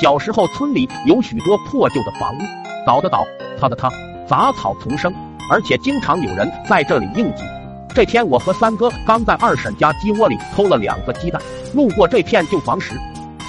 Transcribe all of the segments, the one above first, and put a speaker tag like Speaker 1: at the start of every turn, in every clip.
Speaker 1: 小时候村里有许多破旧的房屋，倒的倒，塌的塌，杂草丛生，而且经常有人在这里应急。这天，我和三哥刚在二婶家鸡窝里偷了两个鸡蛋，路过这片旧房时，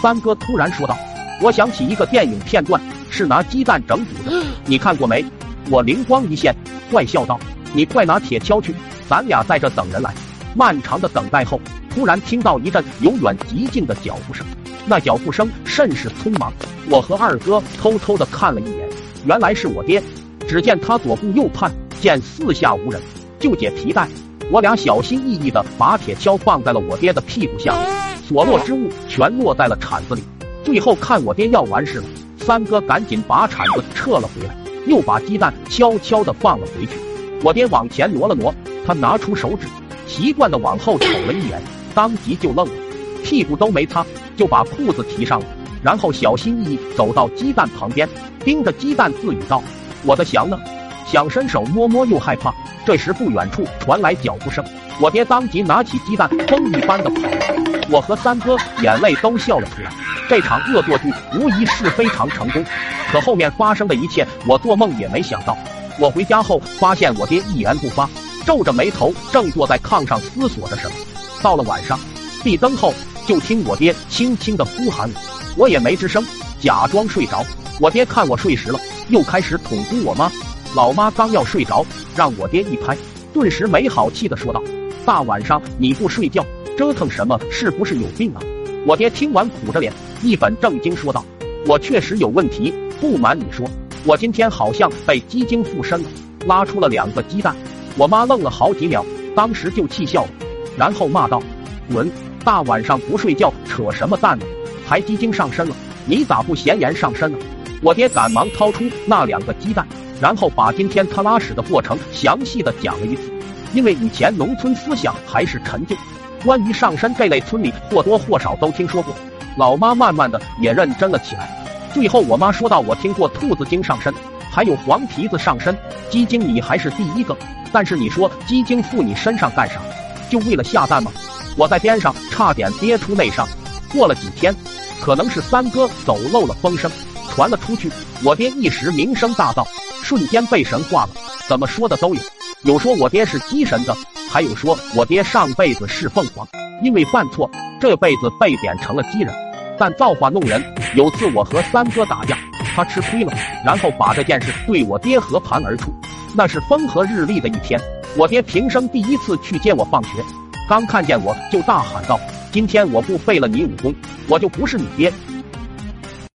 Speaker 1: 三哥突然说道：“我想起一个电影片段，是拿鸡蛋整蛊的，你看过没？”我灵光一现，怪笑道：“你快拿铁锹去，咱俩在这等人来。”漫长的等待后，突然听到一阵由远及近的脚步声，那脚步声甚是匆忙。我和二哥偷偷的看了一眼，原来是我爹。只见他左顾右盼，见四下无人，就解皮带。我俩小心翼翼的把铁锹放在了我爹的屁股下面，所落之物全落在了铲子里。最后看我爹要完事了，三哥赶紧把铲子撤了回来，又把鸡蛋悄悄的放了回去。我爹往前挪了挪，他拿出手指，习惯的往后瞅了一眼，当即就愣了，屁股都没擦就把裤子提上了，然后小心翼翼走到鸡蛋旁边，盯着鸡蛋自语道：“我的翔呢？”想伸手摸摸又害怕。这时不远处传来脚步声，我爹当即拿起鸡蛋，风一般的跑了。我和三哥眼泪都笑了出来。这场恶作剧无疑是非常成功，可后面发生的一切，我做梦也没想到。我回家后发现我爹一言不发，皱着眉头，正坐在炕上思索着什么。到了晚上，闭灯后就听我爹轻轻的呼喊我，我也没吱声，假装睡着。我爹看我睡实了，又开始捅咕我妈。老妈刚要睡着，让我爹一拍，顿时没好气的说道：“大晚上你不睡觉，折腾什么？是不是有病啊？”我爹听完苦着脸，一本正经说道：“我确实有问题，不瞒你说，我今天好像被鸡精附身了，拉出了两个鸡蛋。”我妈愣了好几秒，当时就气笑了，然后骂道：“滚！大晚上不睡觉，扯什么蛋呢？还鸡精上身了？你咋不闲言上身呢？”我爹赶忙掏出那两个鸡蛋。然后把今天他拉屎的过程详细的讲了一次，因为以前农村思想还是陈旧，关于上身这类村里或多或少都听说过。老妈慢慢的也认真了起来。最后我妈说到：“我听过兔子精上身，还有黄皮子上身，鸡精你还是第一个。但是你说鸡精附你身上干啥？就为了下蛋吗？”我在边上差点憋出内伤。过了几天，可能是三哥走漏了风声，传了出去，我爹一时名声大噪。瞬间被神化了，怎么说的都有，有说我爹是鸡神的，还有说我爹上辈子是凤凰，因为犯错，这辈子被贬成了鸡人。但造化弄人，有次我和三哥打架，他吃亏了，然后把这件事对我爹和盘而出。那是风和日丽的一天，我爹平生第一次去接我放学，刚看见我就大喊道：“今天我不废了你武功，我就不是你爹。”